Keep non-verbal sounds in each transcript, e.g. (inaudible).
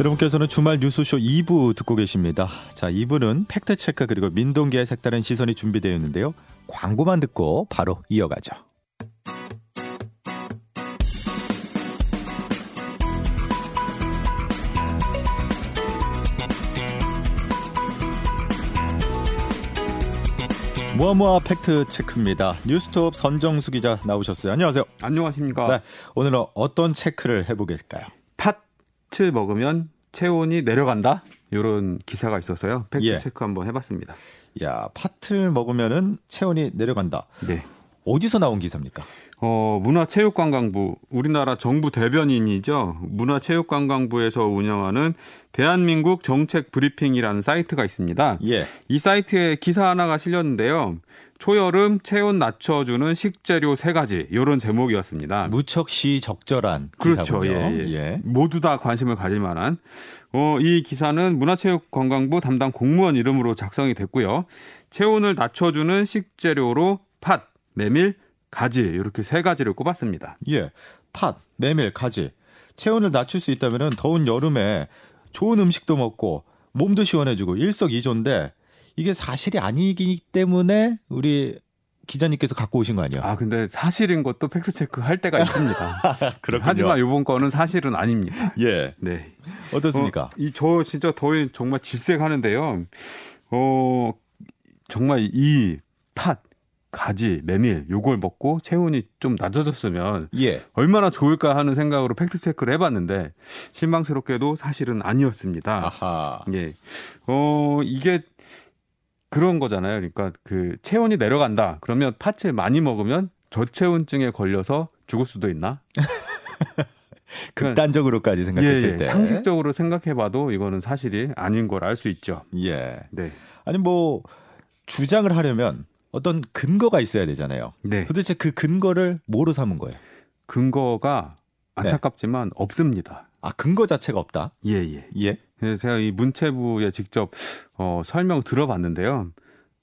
여러분께서는 주말 뉴스쇼 2부 듣고 계십니다. 자, 2부는 팩트체크 그리고 민동기의 색다른 시선이 준비되어 있는데요. 광고만 듣고 바로 이어가죠. 무아무아 팩트 체크입니다. 뉴스톱 선정수 기자 나오셨어요. 안녕하세요. 안녕하십니까. 네, 오늘은 어떤 체크를 해볼까요? 팥을 먹으면 체온이 내려간다? 이런 기사가 있어서요. 팩트 예. 체크 한번 해봤습니다. 야, 팥을 먹으면은 체온이 내려간다. 네. 어디서 나온 기사입니까? 어, 문화체육관광부, 우리나라 정부 대변인이죠. 문화체육관광부에서 운영하는 대한민국 정책 브리핑이라는 사이트가 있습니다. 예. 이 사이트에 기사 하나가 실렸는데요. 초여름 체온 낮춰주는 식재료 세 가지 이런 제목이었습니다. 무척 시 적절한 그렇죠. 기사군요. 예, 예. 예. 모두 다 관심을 가질 만한 어, 이 기사는 문화체육관광부 담당 공무원 이름으로 작성이 됐고요. 체온을 낮춰주는 식재료로 팥, 메밀, 가지 이렇게 세 가지를 꼽았습니다. 예. 팥, 메밀, 가지. 체온을 낮출 수 있다면은 더운 여름에 좋은 음식도 먹고 몸도 시원해지고 일석이조인데 이게 사실이 아니기 때문에 우리 기자님께서 갖고 오신 거 아니에요? 아 근데 사실인 것도 팩트 체크 할 때가 있습니다. (laughs) 그렇군요. 하지만 이번 거는 사실은 아닙니다. 예. 네. 어떻습니까? 어, 이저 진짜 더위 정말 질색하는데요. 어 정말 이 팥, 가지, 메밀 요걸 먹고 체온이 좀 낮아졌으면 예. 얼마나 좋을까 하는 생각으로 팩트 체크를 해봤는데 실망스럽게도 사실은 아니었습니다. 아하. 예. 어 이게 그런 거잖아요. 그러니까 그 체온이 내려간다. 그러면 팥을 많이 먹으면 저체온증에 걸려서 죽을 수도 있나? (laughs) 극단적으로까지 생각했을 예, 때. 상식적으로 생각해봐도 이거는 사실이 아닌 걸 알 수 있죠. 예. 네. 아니 뭐 주장을 하려면 어떤 근거가 있어야 되잖아요. 네. 도대체 그 근거를 뭐로 삼은 거예요? 근거가 안타깝지만 없습니다. 아 근거 자체가 없다. 예, 예. 예. 그래서 제가 이 문체부에 직접 어, 설명 들어봤는데요.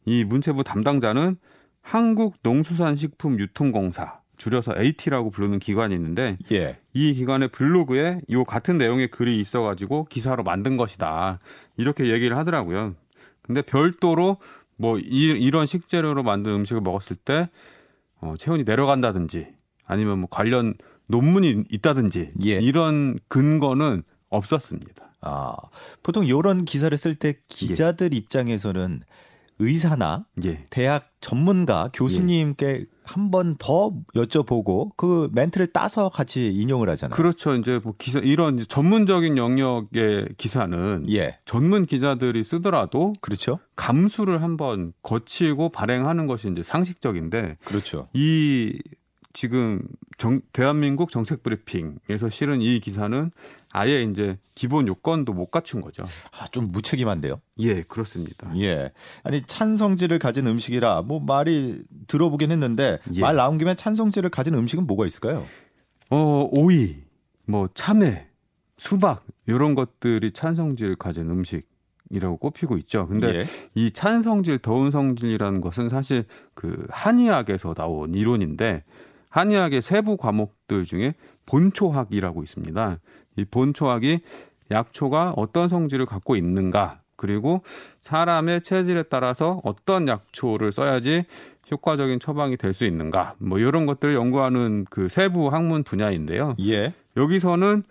이 문체부 담당자는 한국농수산식품유통공사 줄여서 AT라고 부르는 기관이 있는데 예. 이 기관의 블로그에 이 같은 내용의 글이 있어가지고 기사로 만든 것이다 이렇게 얘기를 하더라고요. 근데 별도로 뭐 이, 런 식재료로 만든 음식을 먹었을 때 어, 체온이 내려간다든지 아니면 뭐 관련 논문이 있다든지 예. 이런 근거는 없었습니다. 아 보통 이런 기사를 쓸 때 기자들 입장에서는 의사나 예. 대학 전문가 교수님께 한 번 더 여쭤보고 그 멘트를 따서 같이 인용을 하잖아요. 그렇죠. 이제 뭐 기사 이런 전문적인 영역의 기사는 예. 전문 기자들이 쓰더라도 그렇죠. 감수를 한번 거치고 발행하는 것이 이제 상식적인데 그렇죠. 이 지금 정, 대한민국 정책 브리핑에서 실은 이 기사는 아예 이제 기본 요건도 못 갖춘 거죠. 아, 좀 무책임한데요. 예, 그렇습니다. 예. 아니 찬성질을 가진 음식이라 뭐 말이 들어보긴 했는데 예. 말 나온 김에 찬성질을 가진 음식은 뭐가 있을까요? 어, 오이, 뭐 참외, 수박 이런 것들이 찬성질 가진 음식 이라고 꼽히고 있죠. 근데 예. 이 찬성질, 더운 성질이라는 것은 사실 그 한의학에서 나온 이론인데 한의학의 세부 과목들 중에 본초학이라고 있습니다. 이 본초학이 약초가 어떤 성질을 갖고 있는가 그리고 사람의 체질에 따라서 어떤 약초를 써야지 효과적인 처방이 될 수 있는가 뭐 이런 것들을 연구하는 그 세부 학문 분야인데요. 예. 여기서는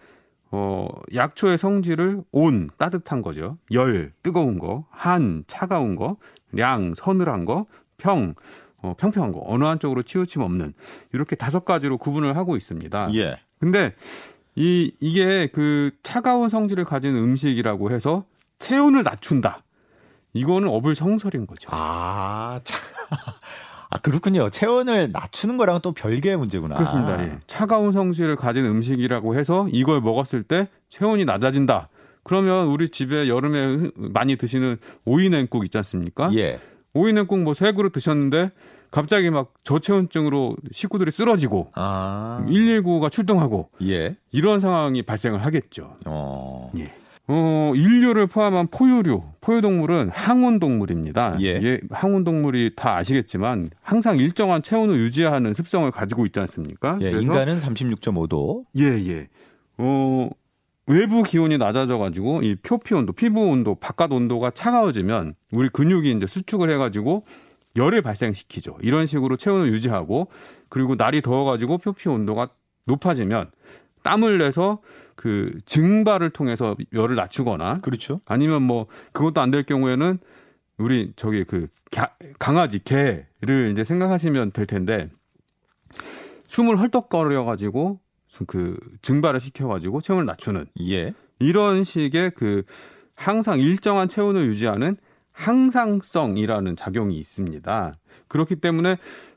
어 약초의 성질을 온 따뜻한 거죠. 열 뜨거운 거, 한 차가운 거, 량 서늘한 거, 평 어, 평평한 거 어느 한쪽으로 치우침 없는 이렇게 다섯 가지로 구분을 하고 있습니다. 예. 근데 이 이게 그 차가운 성질을 가진 음식이라고 해서 체온을 낮춘다. 이거는 어불성설인 거죠. 아, 참. (laughs) 아, 그렇군요. 체온을 낮추는 거랑은 또 별개의 문제구나. 그렇습니다. 예. 차가운 성질을 가진 음식이라고 해서 이걸 먹었을 때 체온이 낮아진다. 그러면 우리 집에 여름에 많이 드시는 오이 냉국 있지 않습니까? 예. 오이 냉국 뭐 세 그릇 드셨는데 갑자기 막 저체온증으로 식구들이 쓰러지고 아. 119가 출동하고 예. 이런 상황이 발생을 하겠죠. 어. 예. 어, 인류를 포함한 포유류, 포유동물은 항온동물입니다. 예. 항온동물이 다 아시겠지만 항상 일정한 체온을 유지하는 습성을 가지고 있지 않습니까? 예, 인간은 36.5도. 예, 예. 어, 외부 기온이 낮아져 가지고 이 표피 온도, 피부 온도, 바깥 온도가 차가워지면 우리 근육이 이제 수축을 해 가지고 열을 발생시키죠. 이런 식으로 체온을 유지하고 그리고 날이 더워 가지고 표피 온도가 높아지면 땀을 내서 그 증발을 통해서 열을 낮추거나 그렇죠. 아니면 뭐 그것도 안 될 경우에는 우리 저기 그 갸- 강아지 개를 이제 생각하시면 될 텐데 숨을 헐떡거려 가지고 그 증발을 시켜 가지고 체온을 낮추는 예. 이런 식의 그 항상 일정한 체온을 유지하는 항상성이라는 작용이 있습니다. 그렇기 때문에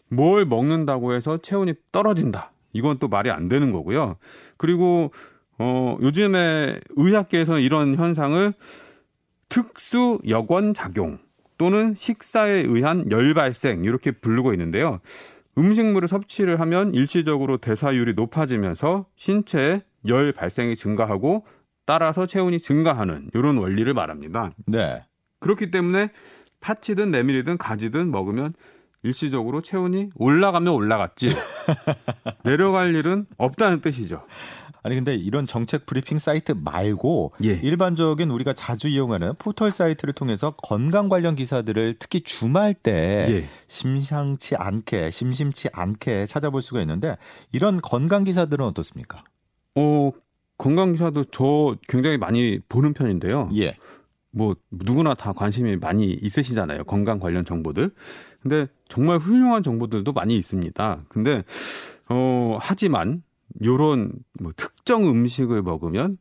뭘 먹는다고 해서 체온이 떨어진다. 이건 또 말이 안 되는 거고요. 그리고 어 요즘에 의학계에서는 이런 현상을 특수 여권 작용 또는 식사에 의한 열 발생 이렇게 부르고 있는데요. 음식물을 섭취를 하면 일시적으로 대사율이 높아지면서 신체에 열 발생이 증가하고 따라서 체온이 증가하는 이런 원리를 말합니다. 네. 그렇기 때문에 팥이든 메밀이든 가지든 먹으면 일시적으로 체온이 올라가면 올라갔지 (laughs) 내려갈 일은 없다는 뜻이죠. 아니 근데 이런 정책 브리핑 사이트 말고 예. 일반적인 우리가 자주 이용하는 포털 사이트를 통해서 건강 관련 기사들을 특히 주말 때 예. 심상치 않게 심심치 않게 찾아볼 수가 있는데 이런 건강 기사들은 어떻습니까? 어, 건강 기사도 저 굉장히 많이 보는 편인데요. 예. 뭐 누구나 다 관심이 많이 있으시잖아요. 건강 관련 정보들. 근데 정말 훌륭한 정보들도 많이 있습니다. 근데 어 하지만 요런 뭐 특 정 음식을 먹으면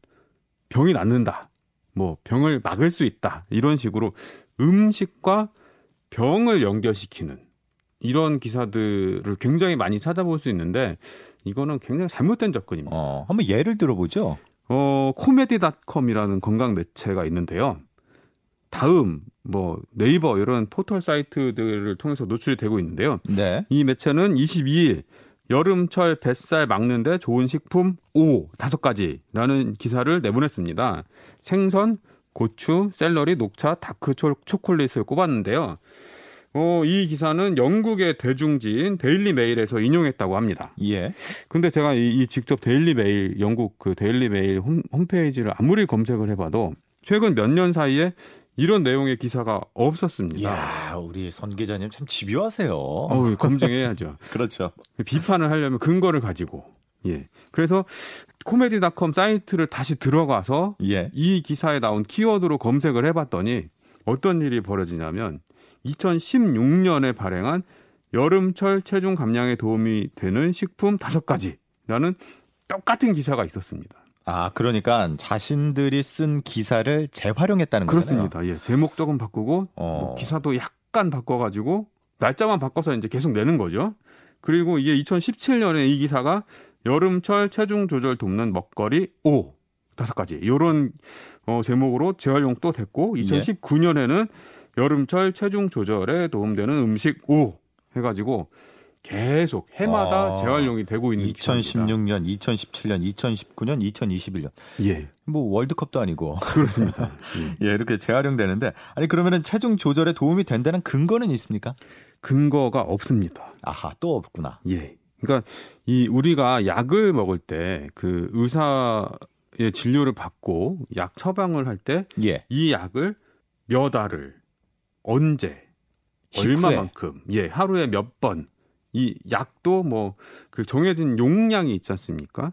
병이 낫는다. 뭐 병을 막을 수 있다. 이런 식으로 음식과 병을 연결시키는 이런 기사들을 굉장히 많이 찾아볼 수 있는데 이거는 굉장히 잘못된 접근입니다. 어, 한번 예를 들어보죠. 어, 코메디닷컴이라는 건강 매체가 있는데요. 다음 뭐 네이버 이런 포털 사이트들을 통해서 노출이 되고 있는데요. 네. 이 매체는 22일 여름철 뱃살 막는데 좋은 식품 5 다섯 가지라는 기사를 내보냈습니다. 생선, 고추, 샐러리, 녹차, 다크 초- 초콜릿을 꼽았는데요. 어, 이 기사는 영국의 대중지인 데일리 메일에서 인용했다고 합니다. 예. 근데 제가 이, 이 직접 데일리 메일 영국 그 데일리 메일 홈, 홈페이지를 아무리 검색을 해봐도 최근 몇 년 사이에 이런 내용의 기사가 없었습니다. 이야, 우리 선 기자님 참 집요하세요. 어우, 검증해야죠. (laughs) 그렇죠. 비판을 하려면 근거를 가지고. 예. 그래서 코메디닷컴 사이트를 다시 들어가서 예. 이 기사에 나온 키워드로 검색을 해봤더니 어떤 일이 벌어지냐면 2016년에 발행한 여름철 체중 감량에 도움이 되는 식품 다섯 가지라는 똑같은 기사가 있었습니다. 아, 그러니까 자신들이 쓴 기사를 재활용했다는 거네요. 그렇습니다. 예, 제목 조금 바꾸고 어. 뭐 기사도 약간 바꿔 가지고 날짜만 바꿔서 이제 계속 내는 거죠. 그리고 이게 2017년에 이 기사가 여름철 체중 조절 돕는 먹거리 5 다섯 가지 이런 어, 제목으로 재활용 또 됐고 예. 2019년에는 여름철 체중 조절에 도움되는 음식 5 해가지고 계속 해마다 아, 재활용이 되고 있는 기사입니다. 2016년, 2017년, 2019년, 2021년. 예 뭐 월드컵도 아니고. 그렇습니다. 예. (laughs) 예, 이렇게 재활용되는데 아니 그러면은 체중 조절에 도움이 된다는 근거는 있습니까? 근거가 없습니다. 아하, 또 없구나. 예. 그러니까 이 우리가 약을 먹을 때 그 의사의 진료를 받고 약 처방을 할때 예. 이 약을 몇 알을 언제. 얼마만큼 예 하루에 몇 번 이 약도 뭐 그 정해진 용량이 있지 않습니까?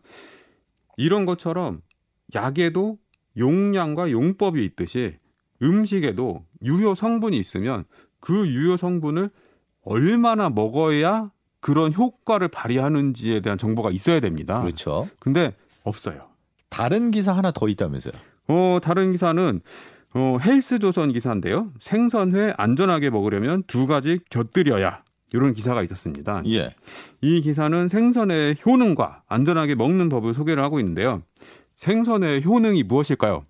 이런 것처럼 약에도 용량과 용법이 있듯이 음식에도 유효 성분이 있으면 그 유효 성분을 얼마나 먹어야 그런 효과를 발휘하는지에 대한 정보가 있어야 됩니다. 그렇죠. 근데 없어요. 다른 기사 하나 더 있다면서요. 어, 다른 기사는 어, 헬스조선 기사인데요. 생선회 안전하게 먹으려면 두 가지 곁들여야 이런 기사가 있었습니다. 예. 이 기사는 생선의 효능과 안전하게 먹는 법을 소개를 하고 있는데요. 생선의 효능이 무엇일까요?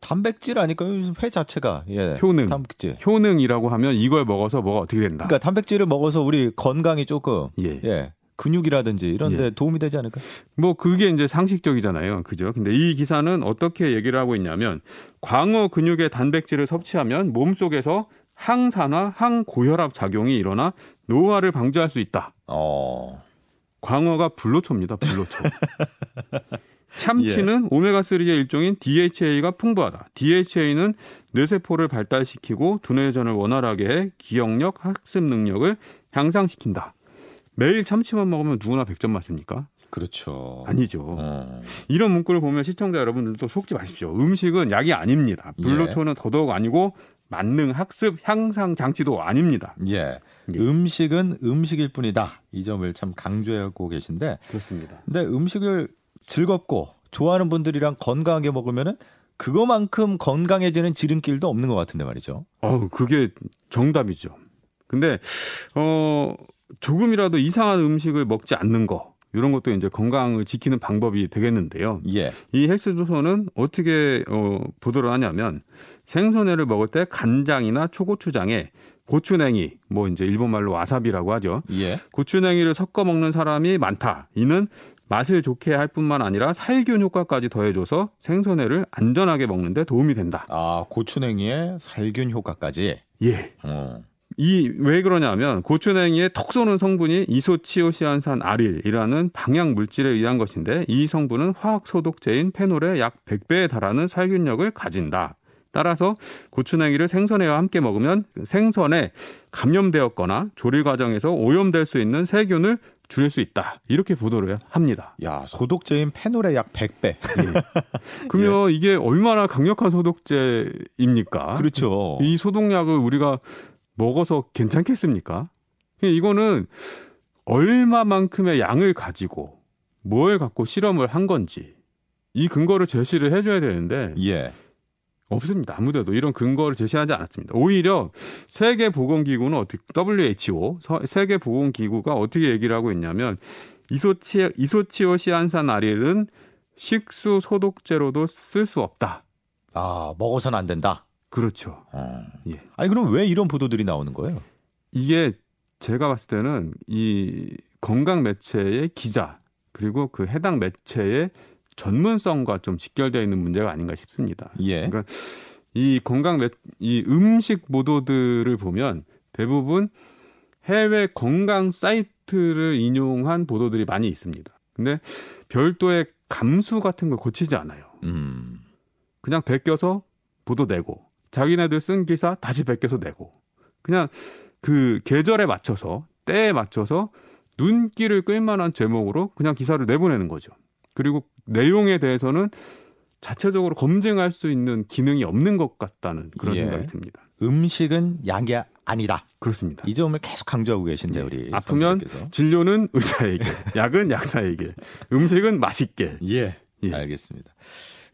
단백질 아닐까요? 회 자체가. 예. 효능. 단백질. 효능이라고 하면 이걸 먹어서 뭐가 어떻게 된다. 그러니까 단백질을 먹어서 우리 건강이 조금 예. 예. 근육이라든지 이런 데 예. 도움이 되지 않을까? 뭐 그게 이제 상식적이잖아요. 그죠? 근데 이 기사는 어떻게 얘기를 하고 있냐면 광어 근육의 단백질을 섭취하면 몸속에서 항산화, 항고혈압 작용이 일어나 노화를 방지할 수 있다. 어. 광어가 불로초입니다. 불로초. (laughs) 참치는 예. 오메가3의 일종인 DHA가 풍부하다. DHA는 뇌세포를 발달시키고 두뇌전을 원활하게 해 기억력, 학습 능력을 향상시킨다. 매일 참치만 먹으면 누구나 100점 맞습니까? 그렇죠. 아니죠. 어. 이런 문구를 보면 시청자 여러분들도 속지 마십시오. 음식은 약이 아닙니다. 불로초는 예. 더더욱 아니고 만능 학습 향상 장치도 아닙니다. 예. 예. 음식은 음식일 뿐이다. 이 점을 참 강조하고 계신데. 그렇습니다. 근데 음식을 즐겁고 좋아하는 분들이랑 건강하게 먹으면은 그거만큼 건강해지는 지름길도 없는 것 같은데 말이죠. 어, 그게 정답이죠. 근데 어 조금이라도 이상한 음식을 먹지 않는 거 이런 것도 이제 건강을 지키는 방법이 되겠는데요. 예. 이 헬스조선은 어떻게 어, 보도를 하냐면 생선회를 먹을 때 간장이나 초고추장에 고추냉이, 뭐 이제 일본 말로 와사비라고 하죠. 예. 고추냉이를 섞어 먹는 사람이 많다. 이는 맛을 좋게 할 뿐만 아니라 살균 효과까지 더해줘서 생선회를 안전하게 먹는데 도움이 된다. 아 고추냉이에 살균 효과까지. 예. 어. 이왜 그러냐면 고추냉이에 턱 쏘는 성분이 이소치오시안산 아릴이라는 방향 물질에 의한 것인데 이 성분은 화학 소독제인 페놀의 약 100배에 달하는 살균력을 가진다. 따라서 고추냉이를 생선회와 함께 먹으면 생선에 감염되었거나 조리 과정에서 오염될 수 있는 세균을 줄일 수 있다. 이렇게 보도를 합니다. 야, 소독제인 페놀의 약 100배. 예. 그러면 예. 이게 얼마나 강력한 소독제입니까? 그렇죠. 이 소독약을 우리가 먹어서 괜찮겠습니까? 이거는 얼마만큼의 양을 가지고 뭘 갖고 실험을 한 건지 이 근거를 제시를 해줘야 되는데 예. 없습니다. 아무데도 이런 근거를 제시하지 않았습니다. 오히려 세계보건기구는 어떻게 WHO 세계보건기구가 어떻게 얘기를 하고 있냐면 이소치 이소치오 시안산 아릴은 식수 소독제로도 쓸 수 없다. 아 먹어서는 안 된다. 그렇죠. 어. 예. 아니 그럼 왜 이런 보도들이 나오는 거예요? 이게 제가 봤을 때는 이 건강 매체의 기자 그리고 그 해당 매체의 전문성과 좀 직결되어 있는 문제가 아닌가 싶습니다. 예. 그러니까 이 건강 매, 이 음식 보도들을 보면 대부분 해외 건강 사이트를 인용한 보도들이 많이 있습니다. 근데 별도의 감수 같은 걸 고치지 않아요. 음. 그냥 베껴서 보도 내고 자기네들 쓴 기사 다시 베껴서 내고 그냥 그 계절에 맞춰서 때에 맞춰서 눈길을 끌 만한 제목으로 그냥 기사를 내보내는 거죠. 그리고 내용에 대해서는 자체적으로 검증할 수 있는 기능이 없는 것 같다는 그런 예. 생각이 듭니다. 음식은 약이 아니다. 그렇습니다. 이 점을 계속 강조하고 계신데 네. 우리 아프면 선생님께서. 진료는 (laughs) 의사에게, 약은 약사에게, (laughs) 음식은 맛있게. 예. 예. 알겠습니다.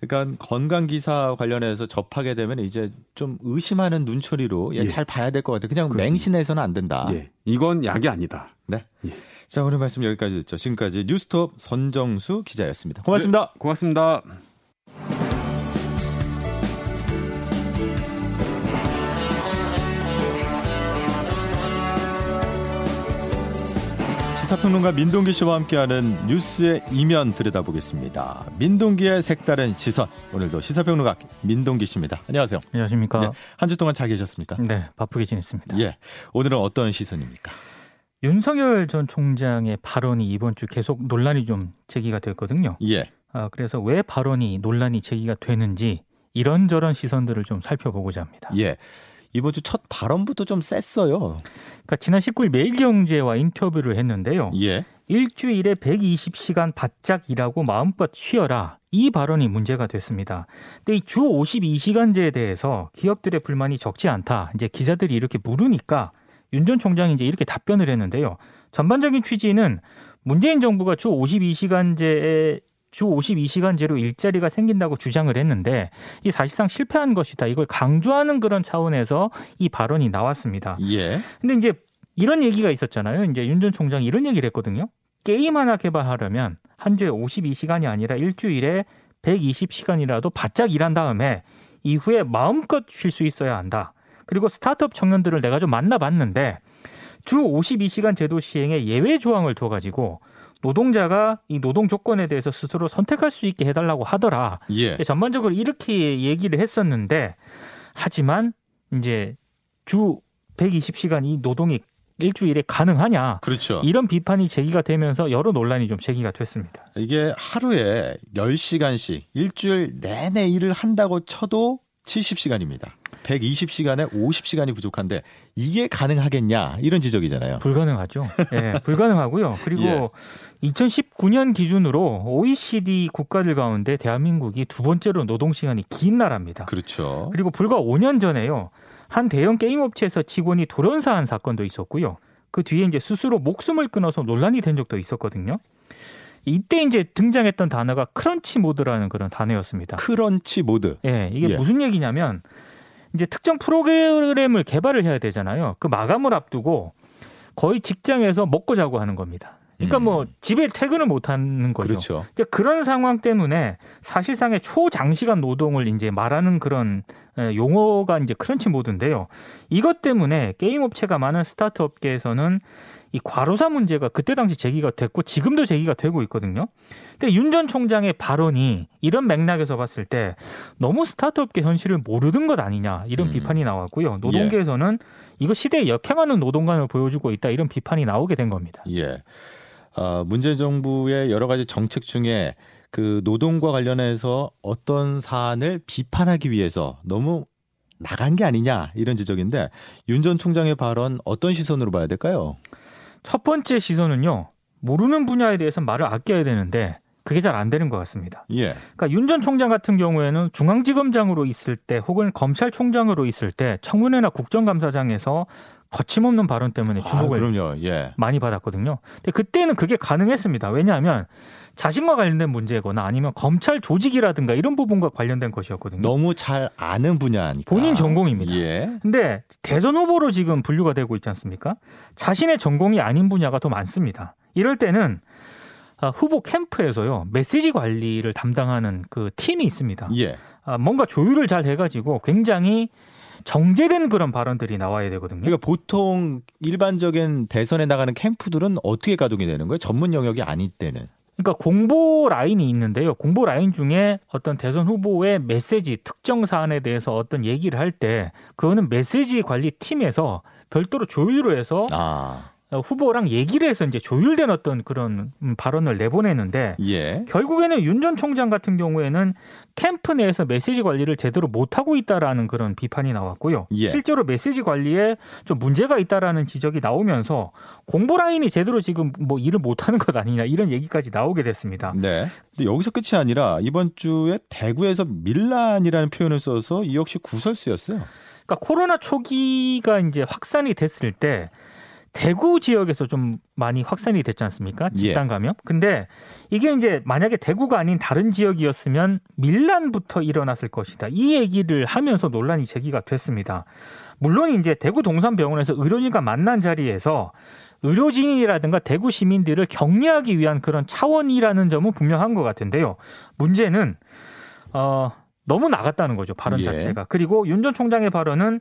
그러니까 건강 기사 관련해서 접하게 되면 이제 좀 의심하는 눈초리로 예, 예. 잘 봐야 될 것 같아요. 그냥 그렇습니다. 맹신해서는 안 된다. 예. 이건 약이 아니다. 네. 예. 자 오늘 말씀 여기까지 듣죠. 지금까지 뉴스톱 선정수 기자였습니다. 고맙습니다. 네, 고맙습니다. 시사평론가 민동기 씨와 함께하는 뉴스의 이면 들여다보겠습니다. 민동기의 색다른 시선. 오늘도 시사평론가 민동기 씨입니다. 안녕하세요. 안녕하십니까. 네, 한주 동안 잘 계셨습니까? 네, 바쁘게 지냈습니다. 예. 오늘은 어떤 시선입니까? 윤석열 전 총장의 발언이 이번 주 계속 논란이 좀 제기가 됐거든요. 예. 아, 그래서 왜 발언이 논란이 제기가 되는지 이런저런 시선들을 좀 살펴보고자 합니다. 예. 이번 주 첫 발언부터 좀 셌어요. 그러니까 지난 19일 매일경제와 인터뷰를 했는데요. 예. 일주일에 120시간 바짝 일하고 마음껏 쉬어라. 이 발언이 문제가 됐습니다. 근데 이 주 52시간제에 대해서 기업들의 불만이 적지 않다. 이제 기자들이 이렇게 물으니까 윤전 총장이 이제 이렇게 답변을 했는데요. 전반적인 취지는 문재인 정부가 주 52시간제에 주 52시간제로 일자리가 생긴다고 주장을 했는데 이 사실상 실패한 것이다. 이걸 강조하는 그런 차원에서 이 발언이 나왔습니다. 예. 근데 이제 이런 얘기가 있었잖아요. 이제 윤 전 총장이 이런 얘기를 했거든요. 게임 하나 개발하려면 한 주에 52시간이 아니라 일주일에 120시간이라도 바짝 일한 다음에 이후에 마음껏 쉴 수 있어야 한다. 그리고 스타트업 청년들을 내가 좀 만나봤는데 주 52시간 제도 시행에 예외 조항을 둬 가지고 노동자가 이 노동 조건에 대해서 스스로 선택할 수 있게 해달라고 하더라. 예. 전반적으로 이렇게 얘기를 했었는데 하지만 이제 주 120시간 이 노동이 일주일에 가능하냐. 그렇죠. 이런 비판이 제기가 되면서 여러 논란이 좀 제기가 됐습니다. 이게 하루에 10시간씩 일주일 내내 일을 한다고 쳐도 70시간입니다. 120시간에 50시간이 부족한데 이게 가능하겠냐 이런 지적이잖아요. 불가능하죠. 예, (laughs) 불가능하고요. 그리고 2019년 기준으로 OECD 국가들 가운데 대한민국이 두 번째로 노동 시간이 긴 나라입니다. 그렇죠. 그리고 불과 5년 전에요. 한 대형 게임 업체에서 직원이 돌연사한 사건도 있었고요. 그 뒤에 이제 스스로 목숨을 끊어서 논란이 된 적도 있었거든요. 이때 이제 등장했던 단어가 crunch mode라는 그런 단어였습니다. crunch mode. 예, 이게 예. 무슨 얘기냐면 이제 특정 프로그램을 개발을 해야 되잖아요. 그 마감을 앞두고 거의 직장에서 먹고 자고 하는 겁니다. 그러니까 음. 뭐 집에 퇴근을 못 하는 거죠. 그렇죠. 이제 그런 상황 때문에 사실상의 초장시간 노동을 이제 말하는 그런 에, 용어가 이제 crunch mode인데요. 이것 때문에 게임 업체가 많은 스타트 업계에서는 이 과로사 문제가 그때 당시 제기가 됐고 지금도 제기가 되고 있거든요. 근데 윤 전 총장의 발언이 이런 맥락에서 봤을 때 너무 스타트업계 현실을 모르는 것 아니냐 이런 음. 비판이 나왔고요. 노동계에서는 이거 시대에 역행하는 노동관을 보여주고 있다 이런 비판이 나오게 된 겁니다. 예. 어, 문재인 정부의 여러 가지 정책 중에 그 노동과 관련해서 어떤 사안을 비판하기 위해서 너무 나간 게 아니냐 이런 지적인데 윤 전 총장의 발언 어떤 시선으로 봐야 될까요? 첫 번째 시선은요. 모르는 분야에 대해서 말을 아껴야 되는데 그게 잘 안 되는 것 같습니다. 예. 그러니까 윤 전 총장 같은 경우에는 중앙지검장으로 있을 때 혹은 검찰총장으로 있을 때 청문회나 국정감사장에서 거침없는 발언 때문에 아, 주목을 그럼요. 예. 많이 받았거든요. 근데 그때는 그게 가능했습니다. 왜냐하면 자신과 관련된 문제거나 아니면 검찰 조직이라든가 이런 부분과 관련된 것이었거든요. 너무 잘 아는 분야니까. 본인 전공입니다. 예. 근데 대선 후보로 지금 분류가 되고 있지 않습니까? 자신의 전공이 아닌 분야가 더 많습니다. 이럴 때는 아, 후보 캠프에서요 메시지 관리를 담당하는 그 팀이 있습니다. 예. 아, 뭔가 조율을 잘 해가지고 굉장히 정제된 그런 발언들이 나와야 되거든요. 그러니까 보통 일반적인 대선에 나가는 캠프들은 어떻게 가동이 되는 거예요? 전문 영역이 아닐 때는. 그러니까 공보 라인이 있는데요. 공보 라인 중에 어떤 대선 후보의 메시지 특정 사안에 대해서 어떤 얘기를 할 때 그거는 메시지 관리 팀에서 별도로 조율을 해서 아. 어, 후보랑 얘기를 해서 이제 조율된 어떤 그런 음, 발언을 내보내는데 예. 결국에는 윤 전 총장 같은 경우에는 캠프 내에서 메시지 관리를 제대로 못 하고 있다라는 그런 비판이 나왔고요. 예. 실제로 메시지 관리에 좀 문제가 있다라는 지적이 나오면서 공보 라인이 제대로 지금 뭐 일을 못 하는 것 아니냐 이런 얘기까지 나오게 됐습니다. 네. 근데 여기서 끝이 아니라 이번 주에 대구에서 밀란이라는 표현을 써서 이 역시 구설수였어요. 그러니까 코로나 초기가 이제 확산이 됐을 때 대구 지역에서 좀 많이 확산이 됐지 않습니까? 예. 집단 감염. 근데 이게 이제 만약에 대구가 아닌 다른 지역이었으면 밀란부터 일어났을 것이다. 이 얘기를 하면서 논란이 제기가 됐습니다. 물론 이제 대구 동산병원에서 의료진과 만난 자리에서 의료진이라든가 대구 시민들을 격려하기 위한 그런 차원이라는 점은 분명한 것 같은데요. 문제는 어 너무 나갔다는 거죠 발언 예. 자체가. 그리고 윤 전 총장의 발언은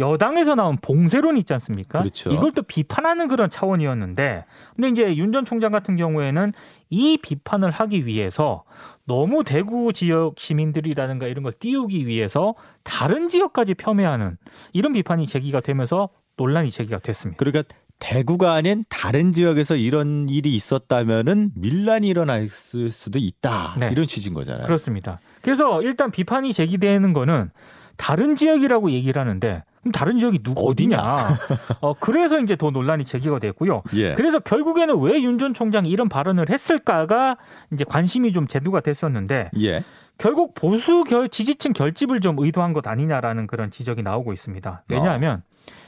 여당에서 나온 봉쇄론 있지 않습니까? 그렇죠. 이걸 또 비판하는 그런 차원이었는데, 근데 이제 윤 전 총장 같은 경우에는 이 비판을 하기 위해서 너무 대구 지역 시민들이라든가 이런 걸 띄우기 위해서 다른 지역까지 폄훼하는 이런 비판이 제기가 되면서 논란이 제기가 됐습니다. 그러니까 대구가 아닌 다른 지역에서 이런 일이 있었다면은 밀란이 일어났을 수도 있다. 네. 이런 취지인 거잖아요. 그렇습니다. 그래서 일단 비판이 제기되는 거는 다른 지역이라고 얘기를 하는데 그럼 다른 지역이 누구 어디냐? 어디냐? 어, 그래서 이제 더 논란이 제기가 됐고요. 예. 그래서 결국에는 왜 윤 전 총장이 이런 발언을 했을까가 이제 관심이 좀 제도가 됐었는데 예. 결국 보수 결, 지지층 결집을 좀 의도한 것 아니냐라는 그런 지적이 나오고 있습니다. 왜냐하면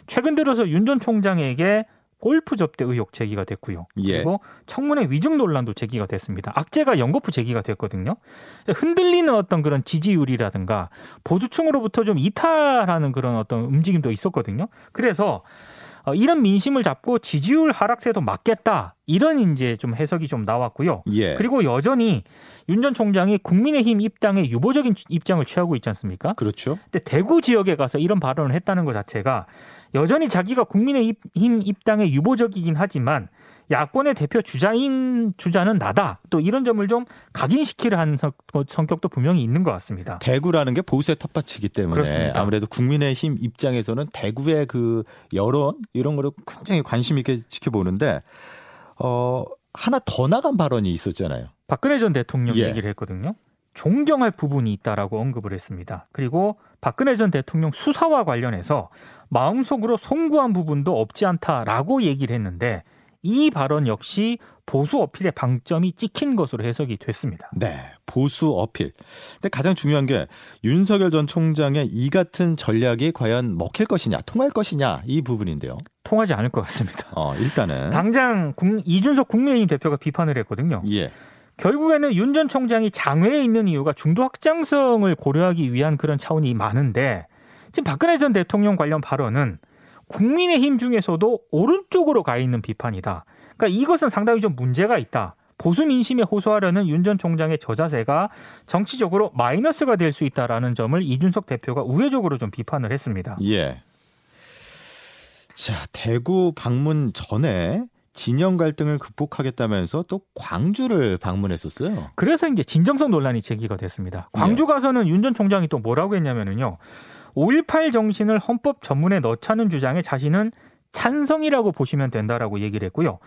최근 들어서 윤 전 총장에게 골프 접대 의혹 제기가 됐고요. 예. 그리고 청문회 위증 논란도 제기가 됐습니다. 악재가 연거푸 제기가 됐거든요. 흔들리는 어떤 그런 지지율이라든가 보수층으로부터 좀 이탈하는 그런 어떤 움직임도 있었거든요. 그래서 어, 이런 민심을 잡고 지지율 하락세도 막겠다. 이런 이제 좀 해석이 좀 나왔고요. 예. 그리고 여전히 윤 전 총장이 국민의힘 입당에 유보적인 입장을 취하고 있지 않습니까? 그렇죠. 근데 대구 지역에 가서 이런 발언을 했다는 것 자체가 여전히 자기가 국민의힘 입당에 유보적이긴 하지만 야권의 대표 주자인 주자는 나다. 또 이런 점을 좀 각인시키려 하는 성격도 분명히 있는 것 같습니다. 대구라는 게 보수의 텃밭이기 때문에 그렇습니다. 아무래도 국민의힘 입장에서는 대구의 그 여론 이런 거를 굉장히 관심 있게 지켜보는데 어 하나 더 나간 발언이 있었잖아요. 박근혜 전 대통령 예. 얘기를 했거든요. 존경할 부분이 있다라고 언급을 했습니다. 그리고 박근혜 전 대통령 수사와 관련해서 마음속으로 송구한 부분도 없지 않다라고 얘기를 했는데 이 발언 역시 보수 어필의 방점이 찍힌 것으로 해석이 됐습니다. 네, 보수 어필. 근데 가장 중요한 게 윤석열 전 총장의 이 같은 전략이 과연 먹힐 것이냐, 통할 것이냐 이 부분인데요. 통하지 않을 것 같습니다. 어, 일단은 당장 국- 이준석 국민의힘 대표가 비판을 했거든요. 예, 결국에는 윤 전 총장이 장외에 있는 이유가 중도 확장성을 고려하기 위한 그런 차원이 많은데 지금 박근혜 전 대통령 관련 발언은 국민의힘 중에서도 오른쪽으로 가 있는 비판이다. 그러니까 이것은 상당히 좀 문제가 있다. 보수 민심에 호소하려는 윤 전 총장의 저자세가 정치적으로 마이너스가 될 수 있다라는 점을 이준석 대표가 우회적으로 좀 비판을 했습니다. 예. 자, 대구 방문 전에 진영 갈등을 극복하겠다면서 또 광주를 방문했었어요. 그래서 이제 진정성 논란이 제기가 됐습니다. 광주 가서는 윤 전 총장이 또 뭐라고 했냐면은요. 5.18 정신을 헌법 전문에 넣자는 주장에 자신은 찬성이라고 보시면 된다라고 얘기를 했고요.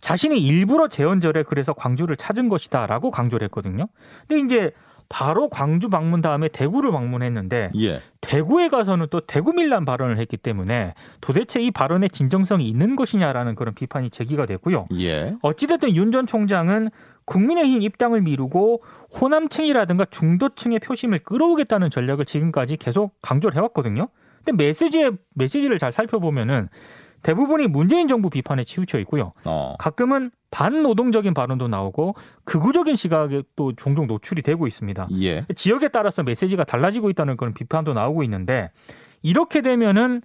자신이 일부러 재헌절에 그래서 광주를 찾은 것이다라고 강조를 했거든요. 근데 이제 바로 광주 방문 다음에 대구를 방문했는데 예. 대구에 가서는 또 대구 밀란 발언을 했기 때문에 도대체 이 발언에 진정성이 있는 것이냐라는 그런 비판이 제기가 됐고요. 예. 어찌됐든 윤 전 총장은 국민의힘 입당을 미루고 호남층이라든가 중도층의 표심을 끌어오겠다는 전략을 지금까지 계속 강조를 해왔거든요. 근데 메시지의 메시지를 잘 살펴보면은 대부분이 문재인 정부 비판에 치우쳐 있고요. 어. 가끔은 반노동적인 발언도 나오고 극우적인 시각에 또 종종 노출이 되고 있습니다. 예. 지역에 따라서 메시지가 달라지고 있다는 그런 비판도 나오고 있는데 이렇게 되면은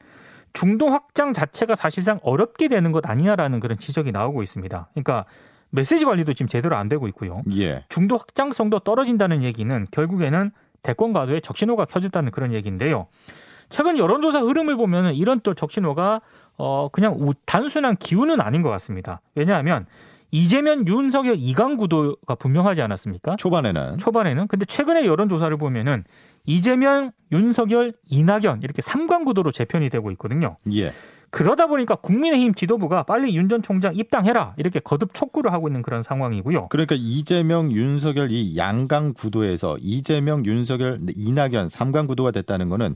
중도 확장 자체가 사실상 어렵게 되는 것 아니냐라는 그런 지적이 나오고 있습니다. 그러니까 메시지 관리도 지금 제대로 안 되고 있고요. 예. 중도 확장성도 떨어진다는 얘기는 결국에는 대권 가도에 적신호가 켜졌다는 그런 얘기인데요. 최근 여론조사 흐름을 보면 이런 또 적신호가 어 그냥 우- 단순한 기운은 아닌 것 같습니다. 왜냐하면 이재명, 윤석열, 이강 구도가 분명하지 않았습니까? 초반에는 초반에는 근데 최근에 여론조사를 보면은 이재명, 윤석열, 이낙연 이렇게 삼관 구도로 재편이 되고 있거든요. 예. 그러다 보니까 국민의힘 지도부가 빨리 윤 전 총장 입당해라 이렇게 거듭 촉구를 하고 있는 그런 상황이고요. 그러니까 이재명, 윤석열 이 양강 구도에서 이재명, 윤석열, 이낙연 삼강 구도가 됐다는 거는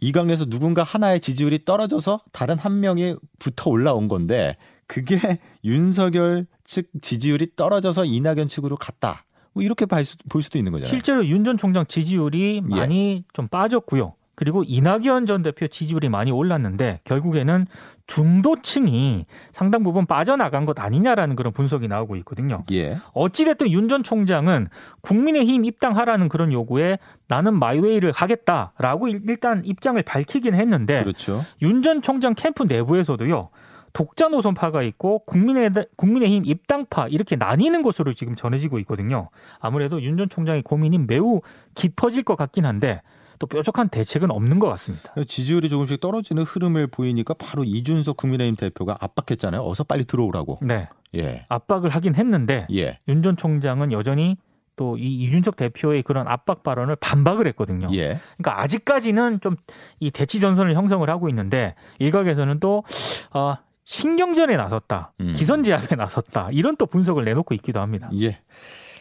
이강에서 누군가 하나의 지지율이 떨어져서 다른 한 명이 붙어 올라온 건데 그게 (laughs) 윤석열 측 지지율이 떨어져서 이낙연 측으로 갔다. 뭐 이렇게 볼, 수, 수도 있는 거잖아요. 실제로 윤 전 총장 지지율이 예. 많이 좀 빠졌고요. 그리고 이낙연 전 대표 지지율이 많이 올랐는데 결국에는 중도층이 상당 부분 빠져나간 것 아니냐라는 그런 분석이 나오고 있거든요. 예. 어찌됐든 윤 전 총장은 국민의힘 입당하라는 그런 요구에 나는 마이웨이를 하겠다라고 일- 일단 입장을 밝히긴 했는데 그렇죠. 윤 전 총장 캠프 내부에서도요. 독자 노선파가 있고 국민의, 국민의힘 입당파 이렇게 나뉘는 것으로 지금 전해지고 있거든요. 아무래도 윤 전 총장의 고민이 매우 깊어질 것 같긴 한데 또 뾰족한 대책은 없는 것 같습니다. 지지율이 조금씩 떨어지는 흐름을 보이니까 바로 이준석 국민의힘 대표가 압박했잖아요. 어서 빨리 들어오라고. 네. 예. 압박을 하긴 했는데 예. 윤전 총장은 여전히 또 이 이준석 대표의 그런 압박 발언을 반박을 했거든요. 예. 그러니까 아직까지는 좀 이 대치 전선을 형성을 하고 있는데 일각에서는 또 어, 신경전에 나섰다, 음. 기선제압에 나섰다 이런 또 분석을 내놓고 있기도 합니다. 예.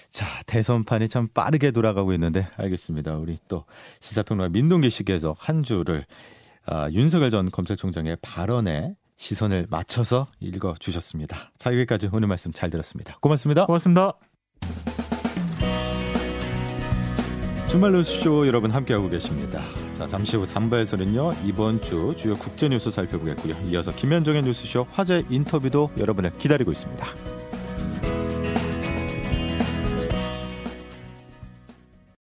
자, 대선판이 참 빠르게 돌아가고 있는데 알겠습니다. 우리 또 시사평론가 민동기 씨께서 한 주를 아, 윤석열 전 검찰총장의 발언에 시선을 맞춰서 읽어 주셨습니다. 자, 여기까지 오늘 말씀 잘 들었습니다. 고맙습니다. 고맙습니다. 주말 뉴스쇼 여러분 함께하고 계십니다. 자, 잠시 후 3부에서는요, 이번 주 주요 국제 뉴스 살펴보겠고요. 이어서 김현정의 뉴스쇼 화제 인터뷰도 여러분을 기다리고 있습니다.